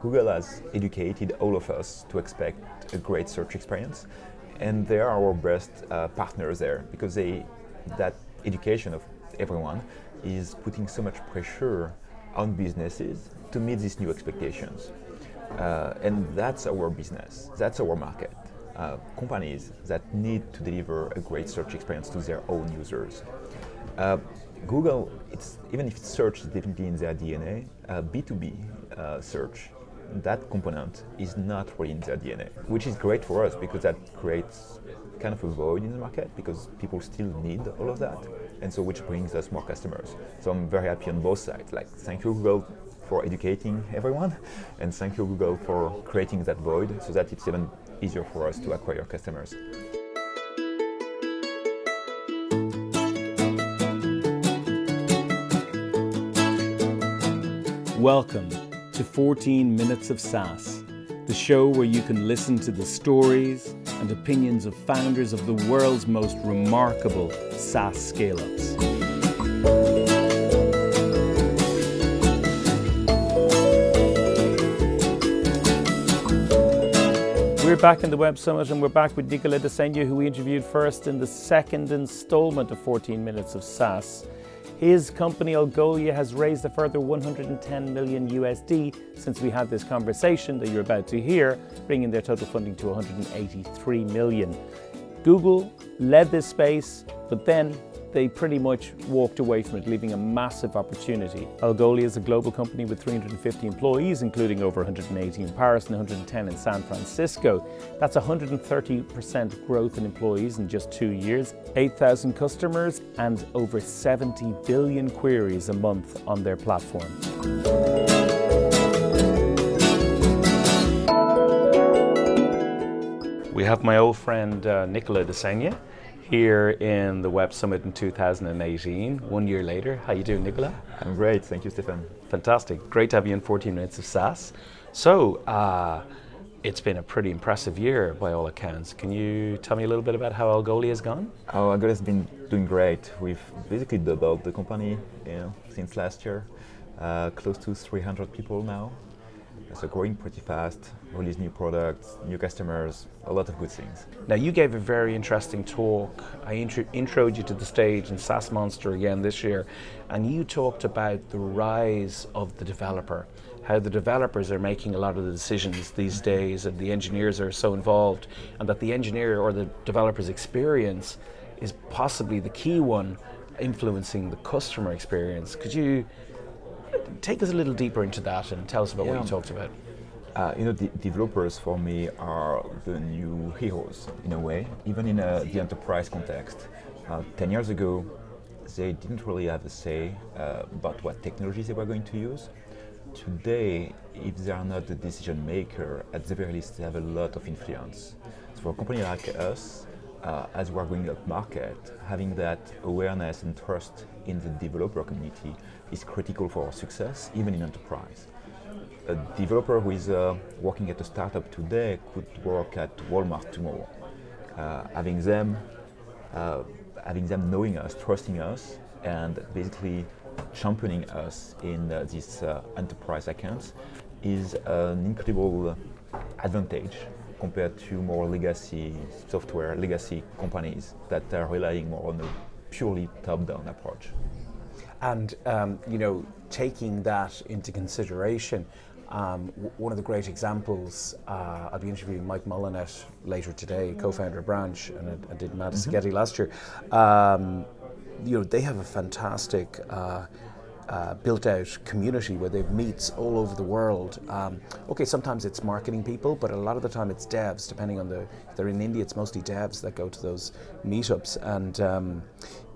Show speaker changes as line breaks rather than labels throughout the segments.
Google has educated all of us to expect a great search experience, and they are our best uh, partners there because they that education of everyone is putting so much pressure on businesses to meet these new expectations. Uh, and that's our business, that's our market. Uh, companies that need to deliver a great search experience to their own users. Uh, Google, even if search is definitely in their DNA, B2B uh, uh, search, that component is not really in their DNA, which is great for us because that creates kind of a void in the market because people still need all of that, and so which brings us more customers. So I'm very happy on both sides. Like, thank you, Google, for educating everyone, and thank you, Google, for creating that void so that it's even easier for us to acquire customers.
Welcome to 14 Minutes of SaaS, the show where you can listen to the stories and opinions of founders of the world's most remarkable SaaS scale ups. We're back in the Web Summit and we're back with Nicolas Dessaigne, who we interviewed first in the second installment of 14 Minutes of SaaS. His company Algolia has raised a further 110 million USD since we had this conversation that you're about to hear, bringing their total funding to 183 million. Google led this space, but then they pretty much walked away from it, leaving a massive opportunity. Algolia is a global company with 350 employees, including over 180 in Paris and 110 in San Francisco. That's 130% growth in employees in just two years, 8,000 customers, and over 70 billion queries a month on their platform. We have my old friend uh, Nicolas Dessaigne here in the Web Summit in 2018, one year later. How you doing, Nicola?
I'm great, thank you, Stefan.
Fantastic. Great to have you in 14 Minutes of SaaS. So, uh, it's been a pretty impressive year by all accounts. Can you tell me a little bit about how Algolia has gone?
Oh, Algolia has been doing great. We've basically doubled the company you know, since last year, uh, close to 300 people now. So growing pretty fast, release new products, new customers, a lot of good things.
Now you gave a very interesting talk. I intro- introed you to the stage in SaaS Monster again this year, and you talked about the rise of the developer, how the developers are making a lot of the decisions these days, and the engineers are so involved, and that the engineer or the developer's experience is possibly the key one influencing the customer experience. Could you take us a little deeper into that and tell us about yeah. what you talked about.
Uh, you know, the developers for me are the new heroes in a way, even in a, the enterprise context. Uh, Ten years ago, they didn't really have a say uh, about what technologies they were going to use. Today, if they are not the decision maker, at the very least, they have a lot of influence. So for a company like us, uh, as we are going up market, having that awareness and trust in the developer community is critical for our success, even in enterprise. A developer who is uh, working at a startup today could work at Walmart tomorrow. Uh, having them, uh, having them knowing us, trusting us, and basically championing us in uh, these uh, enterprise accounts is an incredible advantage compared to more legacy software, legacy companies that are relying more on a purely top-down approach.
And um, you know, taking that into consideration, um, w- one of the great examples, uh, I'll be interviewing Mike Molinet later today, co-founder of Branch, and I, I did Madison mm-hmm. last year. Um, you know, they have a fantastic uh, uh, built out community where they have meets all over the world. Um, okay, sometimes it's marketing people, but a lot of the time it's devs. Depending on the, if they're in India, it's mostly devs that go to those meetups, and um,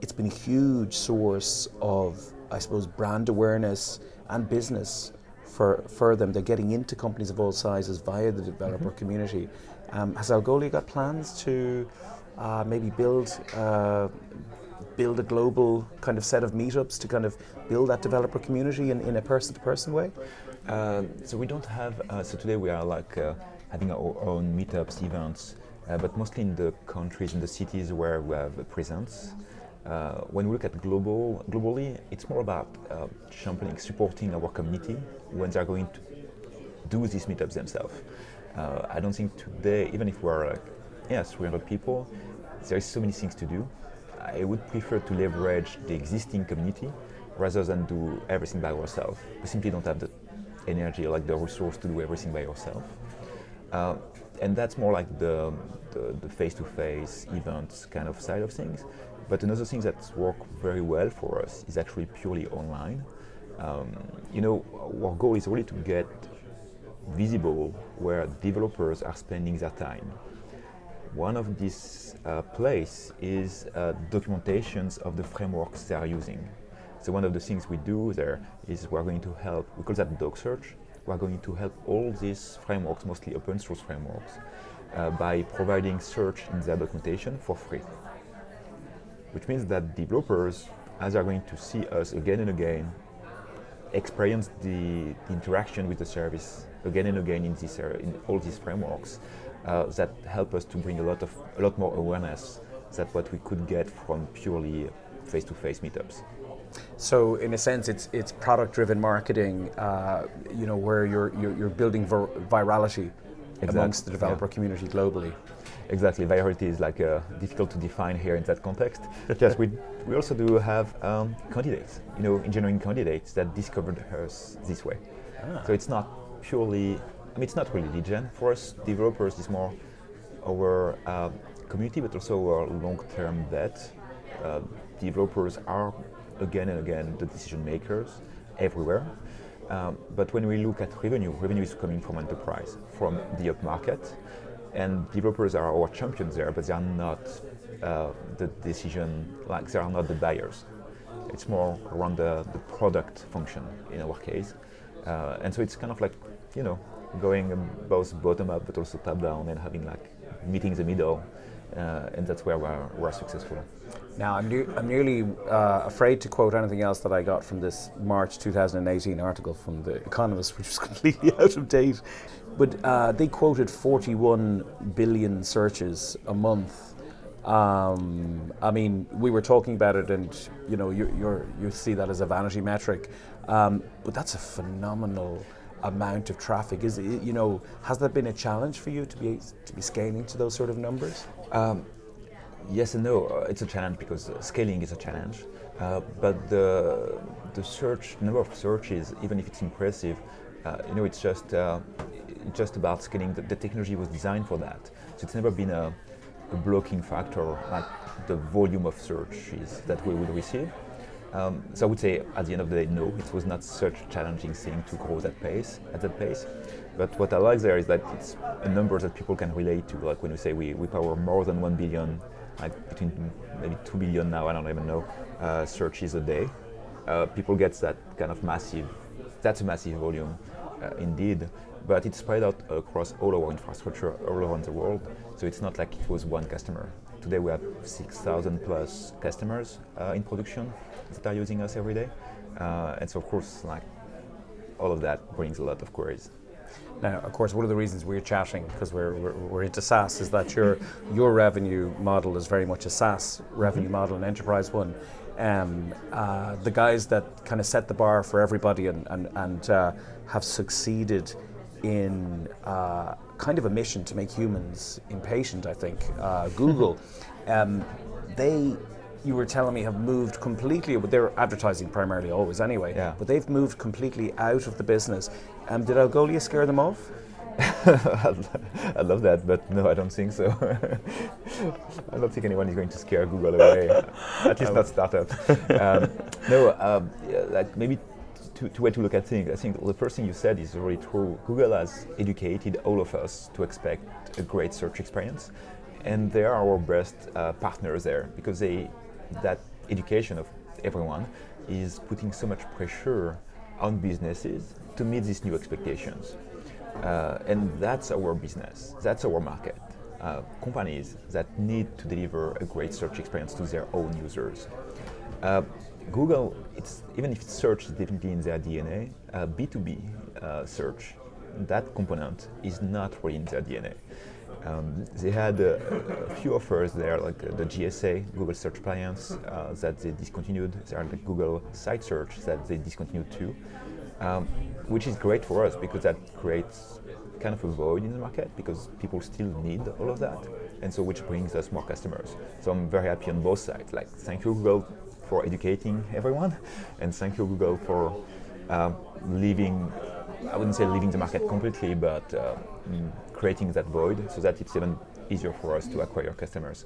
it's been a huge source of, I suppose, brand awareness and business for, for them. They're getting into companies of all sizes via the developer mm-hmm. community. Um, has Algolia got plans to uh, maybe build uh, build a global kind of set of meetups to kind of build that developer community in, in a person to person way?
Uh, so we don't have, uh, so today we are like uh, having our own meetups, events, uh, but mostly in the countries, in the cities where we have a presence. Uh, when we look at global, globally, it's more about uh, championing, supporting our community when they're going to do these meetups themselves. Uh, I don't think today, even if we're like, yeah, 300 people, there is so many things to do. I would prefer to leverage the existing community rather than do everything by ourselves. We simply don't have the energy, or like the resource to do everything by yourself. Uh, and that's more like the, the, the face-to-face events kind of side of things. But another thing that's worked very well for us is actually purely online. Um, you know, our goal is really to get visible where developers are spending their time. One of these uh, place is uh, documentations of the frameworks they are using. So one of the things we do there is we're going to help, we call that DocSearch. We're going to help all these frameworks, mostly open source frameworks, uh, by providing search in their documentation for free. Which means that developers, as they're going to see us again and again, experience the, the interaction with the service again and again in, this, uh, in all these frameworks uh, that help us to bring a lot of a lot more awareness than what we could get from purely face-to-face meetups.
So, in a sense, it's it's product-driven marketing. Uh, you know, where you're you're, you're building vir- virality exactly. amongst the developer yeah. community globally.
Exactly, virality is like uh, difficult to define here in that context. yes, we we also do have um, candidates, you know, engineering candidates that discovered us this way. Ah. So it's not purely, I mean, it's not really lead gen for us developers. It's more our uh, community, but also our long-term bet. Uh, developers are again and again the decision makers everywhere. Um, but when we look at revenue, revenue is coming from enterprise, from the upmarket, and developers are our champions there, but they are not uh, the decision, like they are not the buyers. It's more around the, the product function in our case. Uh, and so it's kind of like, you know, going both bottom up but also top down and having like meeting the middle uh, and that's where we're, we're successful.
Now, I'm, I'm nearly uh, afraid to quote anything else that I got from this March 2018 article from The Economist, which was completely out of date. But uh, they quoted 41 billion searches a month. Um, I mean, we were talking about it, and you know, you you see that as a vanity metric, um, but that's a phenomenal amount of traffic. Is it, you know has that been a challenge for you to be to be scaling to those sort of numbers? Um,
yes and no. It's a challenge because scaling is a challenge, uh, but the the search number of searches, even if it's impressive, uh, you know, it's just uh, just about scaling. The, the, technology was designed for that, so it's never been a, a blocking factor like the volume of searches that we would receive. Um, so I would say at the end of the day, no, it was not such a challenging thing to grow that pace at that pace. But what I like there is that it's a number that people can relate to. Like when we say we, we power more than one billion, like between maybe two billion now, I don't even know, uh, searches a day. Uh, people get that kind of massive, that's a massive volume uh, indeed. But it's spread out across all our infrastructure all around the world. So it's not like it was one customer. Today we have 6,000 plus customers uh, in production that are using us every day. Uh, and so, of course, like all of that brings a lot of queries.
Now, of course, one of the reasons we're chatting because we're, we're, we're, into SaaS is that your your revenue model is very much a SaaS revenue model, an enterprise one. Um, uh, the guys that kind of set the bar for everybody and and, and uh, have succeeded in uh, kind of a mission to make humans impatient. I think uh, Google, um, they you were telling me have moved completely, but they're advertising primarily always anyway, yeah. but they've moved completely out of the business. Um, did Algolia scare them off?
I love that, but no, I don't think so. I don't think anyone is going to scare Google away, at least not startup. Um, no, um, yeah, like maybe two, two way to look at things. I think the first thing you said is really true. Google has educated all of us to expect a great search experience, and they are our best uh, partners there because they that education of everyone is putting so much pressure on businesses to meet these new expectations. Uh, and that's our business, that's our market. Uh, companies that need to deliver a great search experience to their own users. Uh, Google, it's, even if search is definitely in their DNA, B2B uh, uh, search, that component is not really in their DNA. Um, they had a, a, few offers there, like uh, the GSA, Google Search Appliance, uh, that they discontinued. There are the Google Site Search that they discontinued too. um, which is great for us because that creates kind of a void in the market because people still need all of that, and so which brings us more customers. So I'm very happy on both sides. Like, thank you Google for educating everyone, and thank you Google for um, leaving. I wouldn't say leaving the market completely, but uh, mm, creating that void so that it's even easier for us to acquire customers.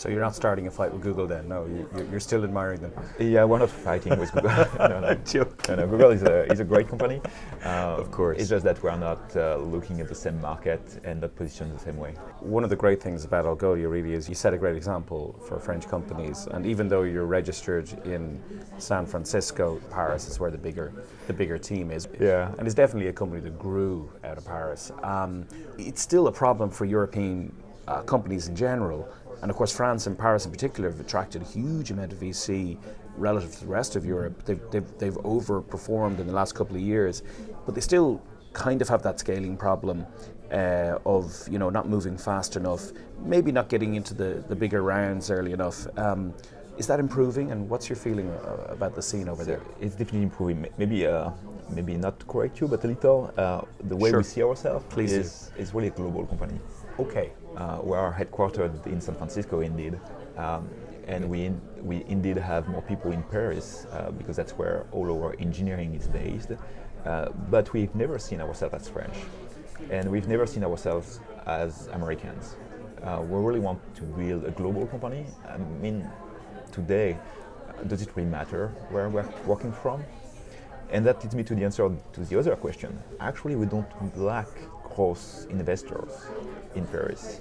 So you're not starting a fight with Google then? No, you, you're still admiring them.
Yeah, we're not fighting with Google. no, no. no, no, Google is a, is a great company.
Um, of course.
It's just that we're not uh, looking at the same market and not positioned the same way.
One of the great things about Algolia really is you set a great example for French companies. And even though you're registered in San Francisco, Paris is where the bigger the bigger team is.
Yeah.
And it's definitely a company that grew out of Paris. Um, it's still a problem for European uh, companies in general and of course, France and Paris in particular have attracted a huge amount of VC relative to the rest of Europe. They've, they've, they've overperformed in the last couple of years, but they still kind of have that scaling problem uh, of you know not moving fast enough, maybe not getting into the, the bigger rounds early enough. Um, is that improving, and what's your feeling uh, about the scene over so there?
It's definitely improving. Maybe uh, maybe not to correct you, but a little. Uh, the way
sure.
we see ourselves
Please
is, is really a global company.
Okay.
Uh, we are headquartered in San Francisco, indeed. Um, and we, in, we indeed have more people in Paris uh, because that's where all our engineering is based. Uh, but we've never seen ourselves as French, and we've never seen ourselves as Americans. Uh, we really want to build a global company. I mean, today, does it really matter where we're working from? And that leads me to the answer to the other question. Actually, we don't lack growth investors in Paris.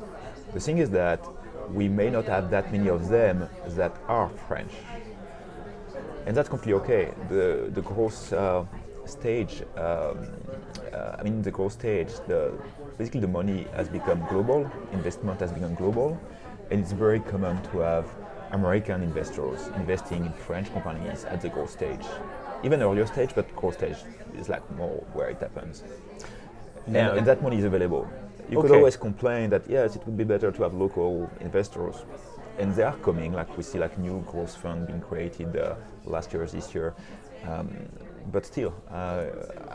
The thing is that we may not have that many of them that are French. And that's completely okay. The, the growth uh, stage, um, uh, I mean, the growth stage, the, basically the money has become global, investment has become global, and it's very common to have American investors investing in French companies at the growth stage. Even earlier stage, but growth stage is like more where it happens. Now, and, and that money is available. You okay. could always complain that yes, it would be better to have local investors, and they are coming. Like we see, like new growth fund being created uh, last year, this year. Um, but still, uh,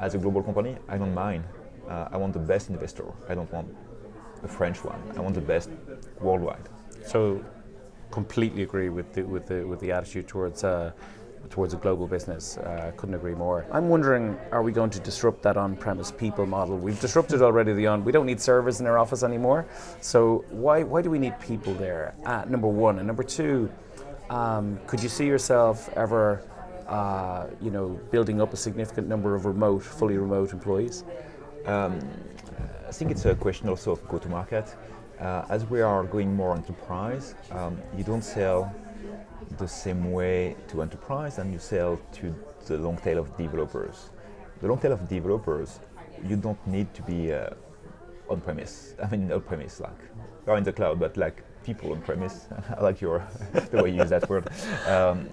as a global company, I don't mind. Uh, I want the best investor. I don't want a French one. I want the best worldwide.
So, completely agree with the with the with the attitude towards uh, towards a global business. Uh, couldn't agree more. I'm wondering, are we going to disrupt that on-premise people model? We've disrupted already the on. We don't need servers in our office anymore. So why why do we need people there? Uh, number one and number two, um, could you see yourself ever, uh, you know, building up a significant number of remote, fully remote employees? Um,
I think it's a question also of go-to-market. Uh, as we are going more enterprise, um, you don't sell the same way to enterprise and you sell to the long tail of developers. The long tail of developers, you don't need to be uh, on premise. I mean, on premise, like or in the cloud, but like people on premise. I like your the way you use that word. Um,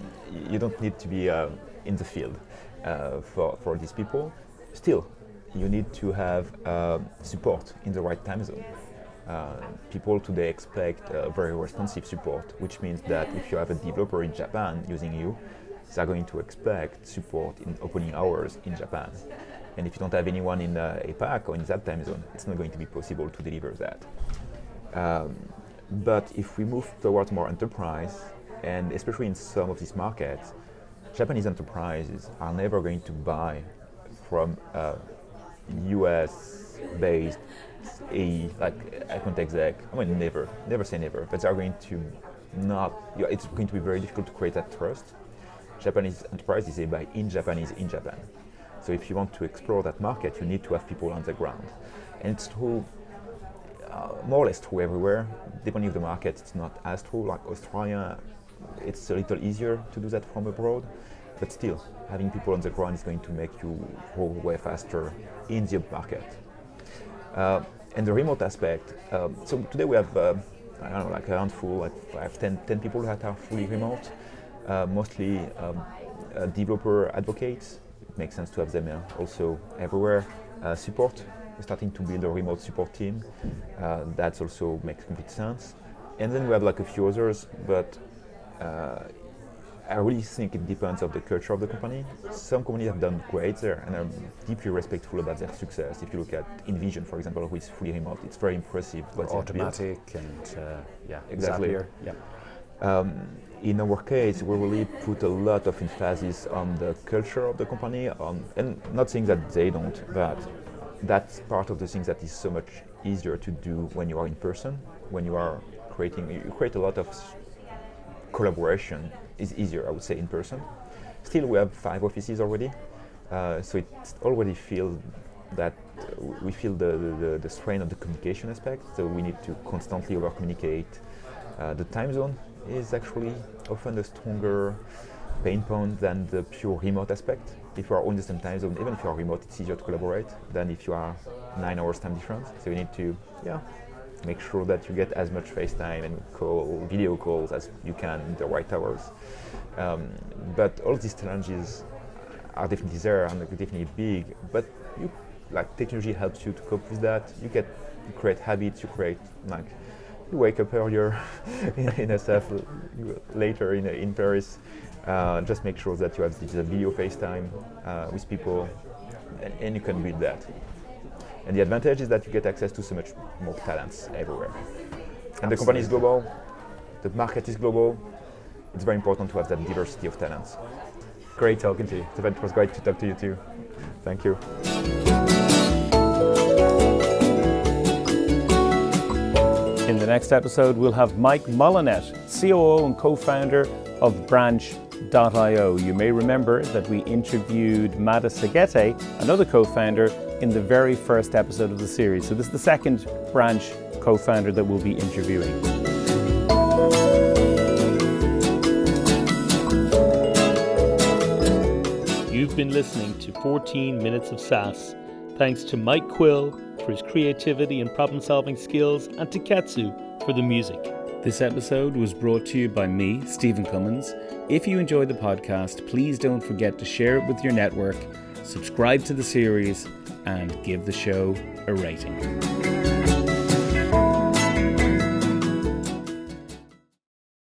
you don't need to be uh, in the field uh, for for these people. Still, you need to have uh, support in the right time zone. Uh, people today expect uh, very responsive support, which means that if you have a developer in Japan using you, they're going to expect support in opening hours in Japan. And if you don't have anyone in uh, APAC or in that time zone, it's not going to be possible to deliver that. Um, but if we move towards more enterprise, and especially in some of these markets, Japanese enterprises are never going to buy from US based a like account exec. I mean, never, never say never, but they're going to not. You know, it's going to be very difficult to create that trust. Japanese enterprises they buy in Japanese in Japan. So if you want to explore that market, you need to have people on the ground, and it's true. Uh, more or less true everywhere. Depending on the market, it's not as true. Like Australia, it's a little easier to do that from abroad, but still, having people on the ground is going to make you grow way faster in the market. Uh, and the remote aspect. Um, so today we have, uh, I don't know, like a handful, like five, 10, 10 people that are fully remote, uh, mostly um, uh, developer advocates. It makes sense to have them uh, also everywhere. Uh, support, we're starting to build a remote support team. Uh, that also makes complete sense. And then we have like a few others, but I really think it depends of the culture of the company. Some companies have done great there and are deeply respectful about their success. If you look at InVision, for example, who is fully remote, it's very impressive.
What Automattic and uh, yeah,
exactly.
Zapier. Yeah.
Um, in our case, we really put a lot of emphasis on the culture of the company, on, and not saying that they don't, but that's part of the things that is so much easier to do when you are in person, when you are creating, you create a lot of collaboration is easier, I would say, in person. Still, we have five offices already, uh, so it already feels that we feel the, the, the, strain of the communication aspect. So we need to constantly over communicate. Uh, the time zone is actually often a stronger pain point than the pure remote aspect. If you are on the same time zone, even if you are remote, it's easier to collaborate than if you are nine hours time difference. So you need to, yeah, make sure that you get as much FaceTime and call, video calls as you can in the right hours. Um, but all these challenges are definitely there and definitely big. But you, like technology helps you to cope with that. You get, you create habits. You create like you wake up earlier in, in SF later in in Paris. Uh, just make sure that you have this video FaceTime uh, with people, and, and you can build that. And the advantage is that you get access to so much more talents everywhere. And Absolutely. the company is global, the market is global. It's very important to have that diversity of talents.
Great talking to you.
It was great to talk to you too. Thank you.
In the next episode, we'll have Mike Molinet, COO and co founder of Branch.io. You may remember that we interviewed Mada Seghete, another co founder, in the very first episode of the series. So, this is the second Branch co founder that we'll be interviewing.
You've been listening to 14 Minutes of SaaS. Thanks to Mike Quill for his creativity and problem solving skills, and to Ketsu for the music. This episode was brought to you by me, Stephen Cummins. If you enjoyed the podcast, please don't forget to share it with your network, subscribe to the series, and give the show a rating.